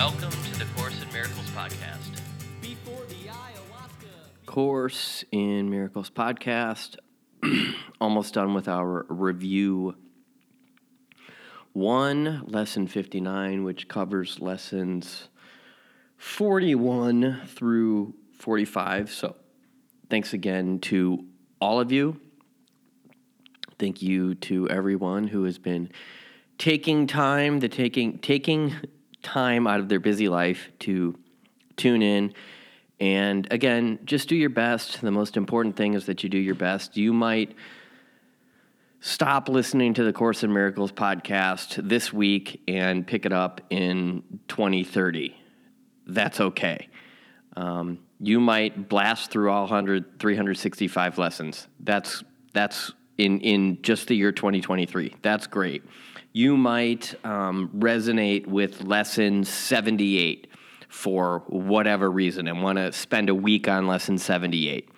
Welcome to the Course in Miracles podcast. Course in Miracles podcast. Almost done with our review one, lesson 59, which covers lessons 41 through 45. So thanks again to all of you. Thank you to everyone who has been taking time, the taking taking time out of their busy life to tune in. And again, just do your best. The most important thing is that you do your best. You might stop listening to the Course in Miracles podcast this week and pick it up in 2030. That's okay. Um, you might blast through all 100, 365 lessons. That's that's in in just the year 2023. That's great. You might um, resonate with lesson 78 for whatever reason and want to spend a week on lesson 78.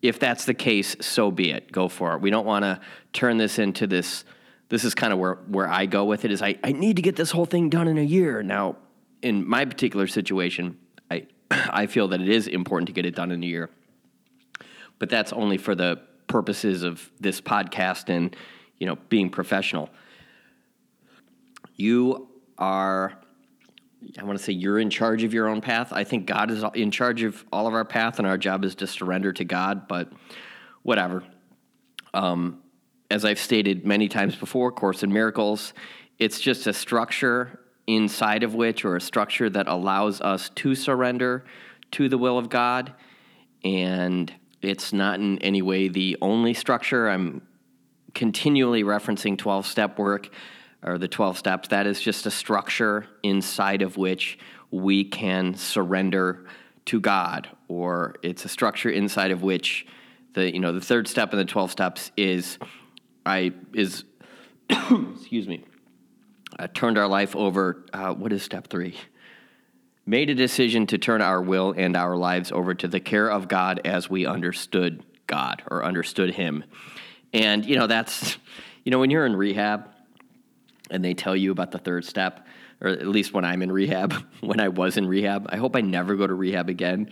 If that's the case, so be it. Go for it. We don't want to turn this into this. This is kind of where, where I go with it is I, I need to get this whole thing done in a year. Now, in my particular situation, I, I feel that it is important to get it done in a year. But that's only for the purposes of this podcast and, you know, being professional. You are I want to say you're in charge of your own path. I think God is in charge of all of our path, and our job is to surrender to God. But whatever. Um, as I've stated many times before, Course in Miracles, it's just a structure inside of which, or a structure that allows us to surrender to the will of God. And it's not in any way the only structure. I'm continually referencing 12 step work or the 12 steps, that is just a structure inside of which we can surrender to God, or it's a structure inside of which the you know the third step in the 12 steps is I is excuse me uh, turned our life over. Uh, what is step three? Made a decision to turn our will and our lives over to the care of God as we understood God or understood Him. And, you know, that's, you know, when you're in rehab, and they tell you about the third step, or at least when I'm in rehab, when I was in rehab. I hope I never go to rehab again.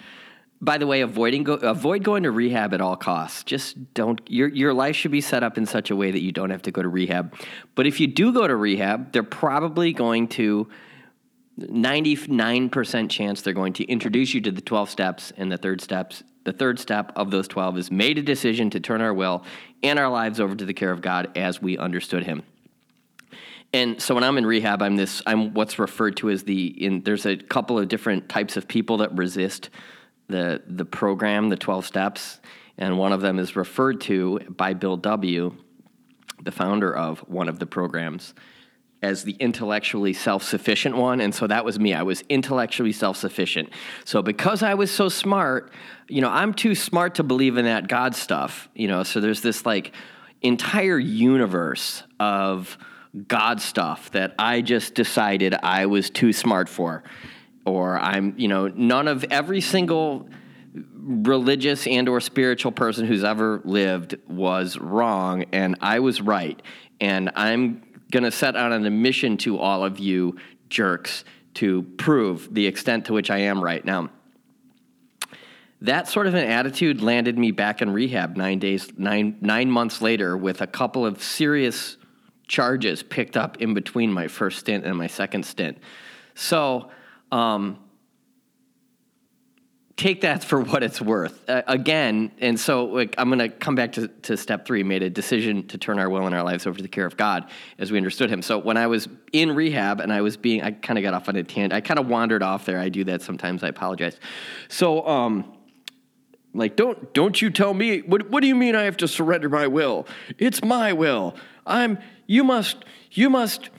By the way, avoiding go, avoid going to rehab at all costs. Just don't. Your your life should be set up in such a way that you don't have to go to rehab. But if you do go to rehab, they're probably going to 99% chance they're going to introduce you to the 12 steps and the third steps the third step of those 12 is made a decision to turn our will and our lives over to the care of God as we understood him and so when I'm in rehab, I'm this. I'm what's referred to as the. In there's a couple of different types of people that resist the the program, the 12 steps, and one of them is referred to by Bill W, the founder of one of the programs, as the intellectually self-sufficient one. And so that was me. I was intellectually self-sufficient. So because I was so smart, you know, I'm too smart to believe in that God stuff. You know, so there's this like entire universe of God stuff that I just decided I was too smart for. Or I'm, you know, none of every single religious and or spiritual person who's ever lived was wrong and I was right. And I'm going to set out on a mission to all of you jerks to prove the extent to which I am right. Now, that sort of an attitude landed me back in rehab nine days, nine, nine months later with a couple of serious charges picked up in between my first stint and my second stint. So, um, take that for what it's worth. Uh, again, and so like, I'm going to come back to, to step three, made a decision to turn our will and our lives over to the care of God as we understood Him. So when I was in rehab and I was being, I kind of got off on a tangent. I kind of wandered off there. I do that sometimes. I apologize. So, um, like, don't don't you tell me what what do you mean I have to surrender my will? It's my will. I'm you must you must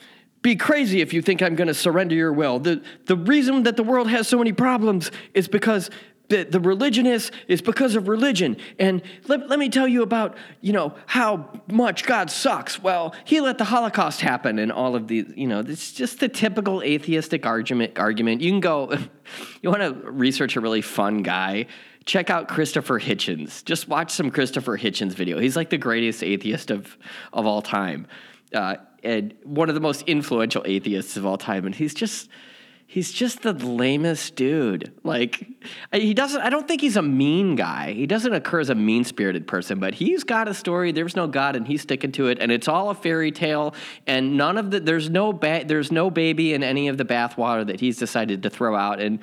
be crazy if you think I'm going to surrender your will. The the reason that the world has so many problems is because the, the religion is is because of religion. And let, let me tell you about, you know, how much God sucks. Well, he let the Holocaust happen and all of these, you know, it's just the typical atheistic argument argument. You can go you want to research a really fun guy check out Christopher Hitchens. Just watch some Christopher Hitchens video. He's like the greatest atheist of of all time, uh, and one of the most influential atheists of all time. And he's just he's just the lamest dude. Like he doesn't. I don't think he's a mean guy. He doesn't occur as a mean spirited person, but he's got a story. There's no God, and he's sticking to it, and it's all a fairy tale. And none of the there's no ba- there's no baby in any of the bathwater that he's decided to throw out. And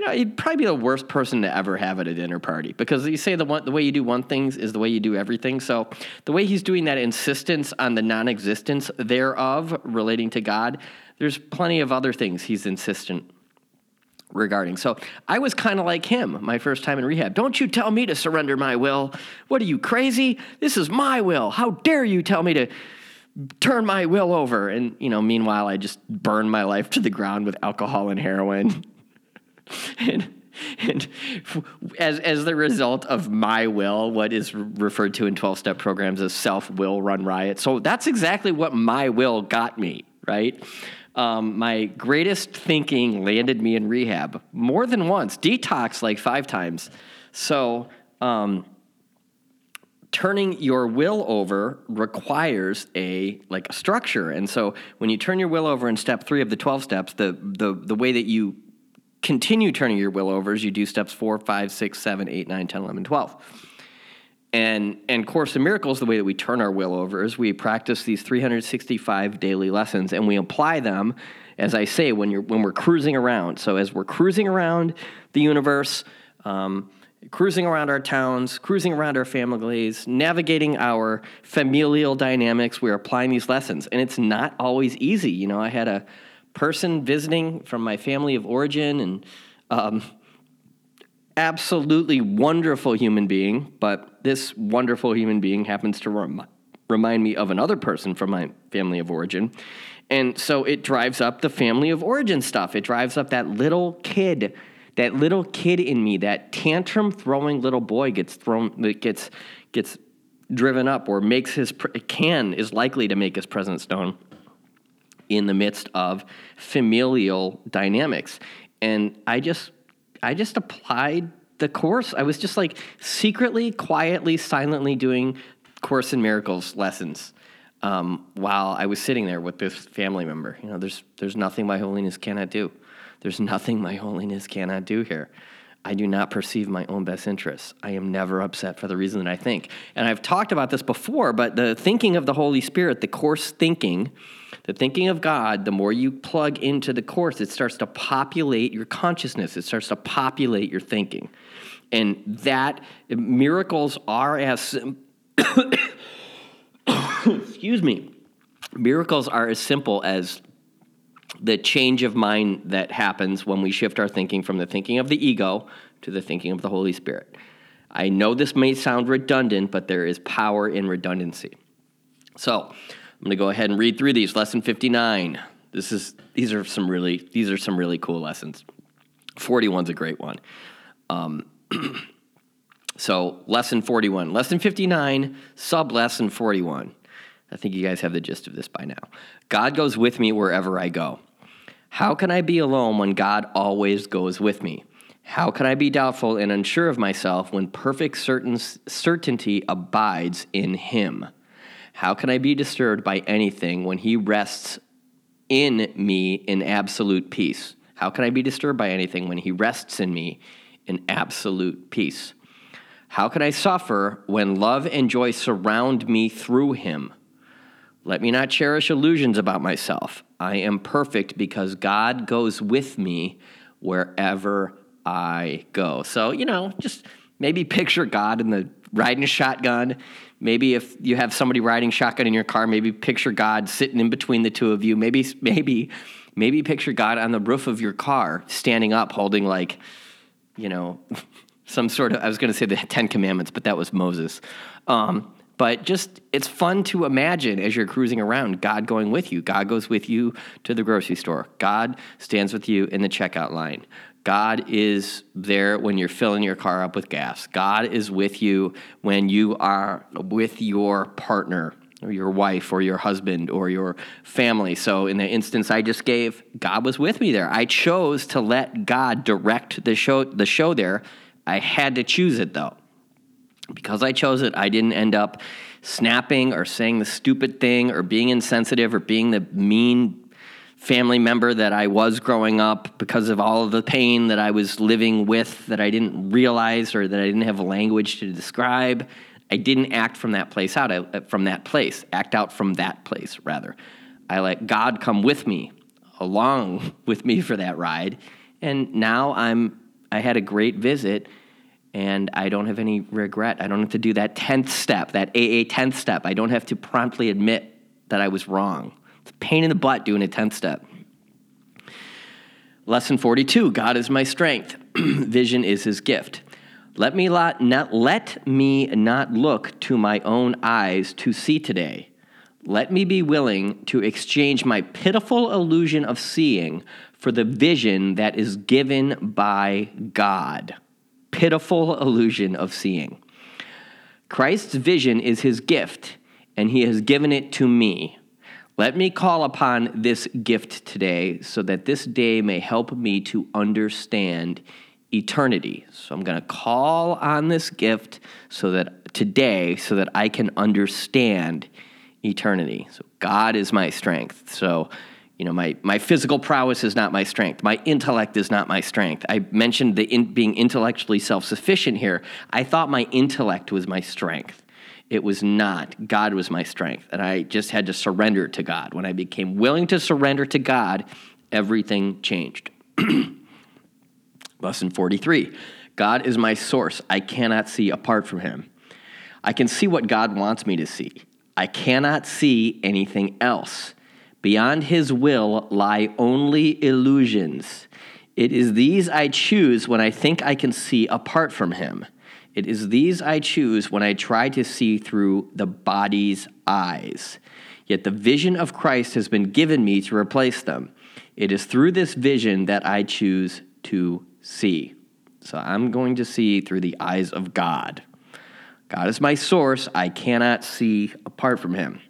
you know, he'd probably be the worst person to ever have at a dinner party because you say the one, the way you do one thing is the way you do everything. So the way he's doing that insistence on the non-existence thereof relating to God, there's plenty of other things he's insistent regarding. So I was kind of like him my first time in rehab. Don't you tell me to surrender my will. What are you crazy? This is my will. How dare you tell me to turn my will over? And you know, meanwhile I just burn my life to the ground with alcohol and heroin. and, and as, as the result of my will, what is referred to in 12 step programs as self will run riot. So that's exactly what my will got me, right? Um, my greatest thinking landed me in rehab more than once, detox like five times. So, um, turning your will over requires a like a structure and so when you turn your will over in step three of the 12 steps the the, the way that you continue turning your will over as you do steps 4, 5, 6, 7, 8, 9, 10, 11, 12. And, and Course in Miracles, the way that we turn our will over is we practice these 365 daily lessons and we apply them, as I say, when, you're, when we're cruising around. So as we're cruising around the universe, um, cruising around our towns, cruising around our families, navigating our familial dynamics, we're applying these lessons. And it's not always easy. You know, I had a person visiting from my family of origin and um, absolutely wonderful human being, but this wonderful human being happens to rem- remind me of another person from my family of origin. And so it drives up the family of origin stuff. It drives up that little kid, that little kid in me, that tantrum throwing little boy gets thrown, gets gets driven up or makes his can is likely to make his presence known in the midst of familial dynamics. And I just I just applied the course. I was just like secretly, quietly, silently doing Course in Miracles lessons um, while I was sitting there with this family member. You know, there's there's nothing my holiness cannot do. There's nothing my holiness cannot do here. I do not perceive my own best interests. I am never upset for the reason that I think. And I've talked about this before, but the thinking of the Holy Spirit, the course thinking, the thinking of God, the more you plug into the course, it starts to populate your consciousness, it starts to populate your thinking. And that miracles are as excuse me. Miracles are as simple as the change of mind that happens when we shift our thinking from the thinking of the ego to the thinking of the Holy Spirit. I know this may sound redundant, but there is power in redundancy. So, I'm going to go ahead and read through these. Lesson 59. This is these are some really these are some really cool lessons. 41's a great one. Um, so, lesson 41. Lesson 59, sub lesson 41. I think you guys have the gist of this by now. God goes with me wherever I go. How can I be alone when God always goes with me? How can I be doubtful and unsure of myself when perfect certain, certainty abides in Him? How can I be disturbed by anything when He rests in me in absolute peace? How can I be disturbed by anything when He rests in me in absolute peace? How can I suffer when love and joy surround me through Him? Let me not cherish illusions about myself. I am perfect because God goes with me wherever I go. So, you know, just maybe picture God in the riding a shotgun. Maybe if you have somebody riding shotgun in your car, maybe picture God sitting in between the two of you. Maybe maybe maybe picture God on the roof of your car standing up holding like, you know, some sort of I was going to say the 10 commandments, but that was Moses. Um, but just, it's fun to imagine as you're cruising around, God going with you. God goes with you to the grocery store. God stands with you in the checkout line. God is there when you're filling your car up with gas. God is with you when you are with your partner or your wife or your husband or your family. So, in the instance I just gave, God was with me there. I chose to let God direct the show, the show there. I had to choose it though because I chose it, I didn't end up snapping or saying the stupid thing or being insensitive or being the mean family member that I was growing up because of all of the pain that I was living with that I didn't realize or that I didn't have language to describe. I didn't act from that place out, I, from that place, act out from that place, rather. I let God come with me, along with me for that ride. And now I'm, I had a great visit and I don't have any regret. I don't have to do that 10th step, that AA 10th step. I don't have to promptly admit that I was wrong. It's a pain in the butt doing a 10th step. Lesson 42 God is my strength, vision is his gift. Let me not, not, let me not look to my own eyes to see today. Let me be willing to exchange my pitiful illusion of seeing for the vision that is given by God pitiful illusion of seeing. Christ's vision is his gift, and he has given it to me. Let me call upon this gift today so that this day may help me to understand eternity. So I'm going to call on this gift so that today so that I can understand eternity. So God is my strength. So you know, my, my physical prowess is not my strength. My intellect is not my strength. I mentioned the in, being intellectually self sufficient here. I thought my intellect was my strength. It was not. God was my strength. And I just had to surrender to God. When I became willing to surrender to God, everything changed. Lesson 43 God is my source. I cannot see apart from him. I can see what God wants me to see. I cannot see anything else. Beyond his will lie only illusions. It is these I choose when I think I can see apart from him. It is these I choose when I try to see through the body's eyes. Yet the vision of Christ has been given me to replace them. It is through this vision that I choose to see. So I'm going to see through the eyes of God. God is my source. I cannot see apart from him.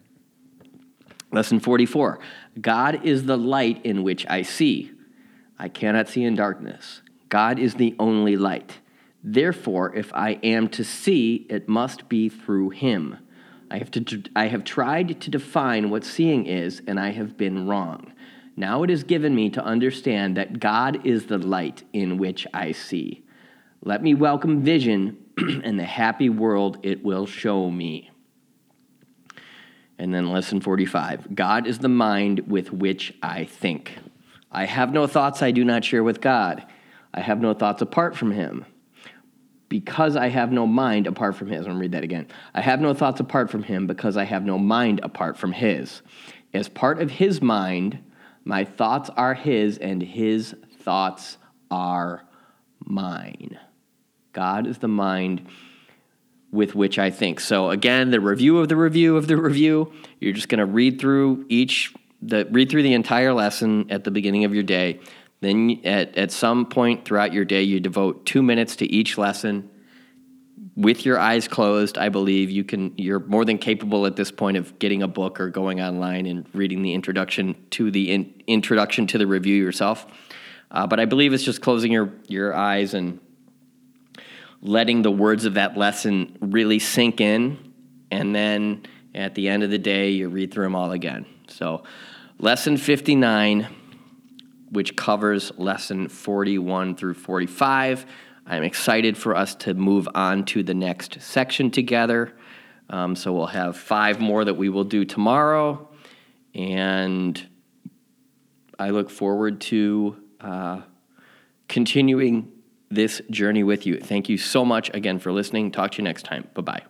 Lesson 44 God is the light in which I see. I cannot see in darkness. God is the only light. Therefore, if I am to see, it must be through Him. I have, to, I have tried to define what seeing is, and I have been wrong. Now it is given me to understand that God is the light in which I see. Let me welcome vision and the happy world it will show me. And then lesson 45 God is the mind with which I think. I have no thoughts I do not share with God. I have no thoughts apart from Him. Because I have no mind apart from His. I'm to read that again. I have no thoughts apart from Him because I have no mind apart from His. As part of His mind, my thoughts are His, and His thoughts are mine. God is the mind with which I think. So again, the review of the review of the review, you're just going to read through each the read through the entire lesson at the beginning of your day. Then at, at some point throughout your day, you devote two minutes to each lesson with your eyes closed. I believe you can. You're more than capable at this point of getting a book or going online and reading the introduction to the in, introduction to the review yourself. Uh, but I believe it's just closing your your eyes and letting the words of that lesson really sink in. And then at the end of the day, you read through them all again. So, lesson 59, which covers lesson 41 through 45. I'm excited for us to move on to the next section together. Um, so, we'll have five more that we will do tomorrow. And I look forward to uh, continuing this journey with you. Thank you so much again for listening. Talk to you next time. Bye bye.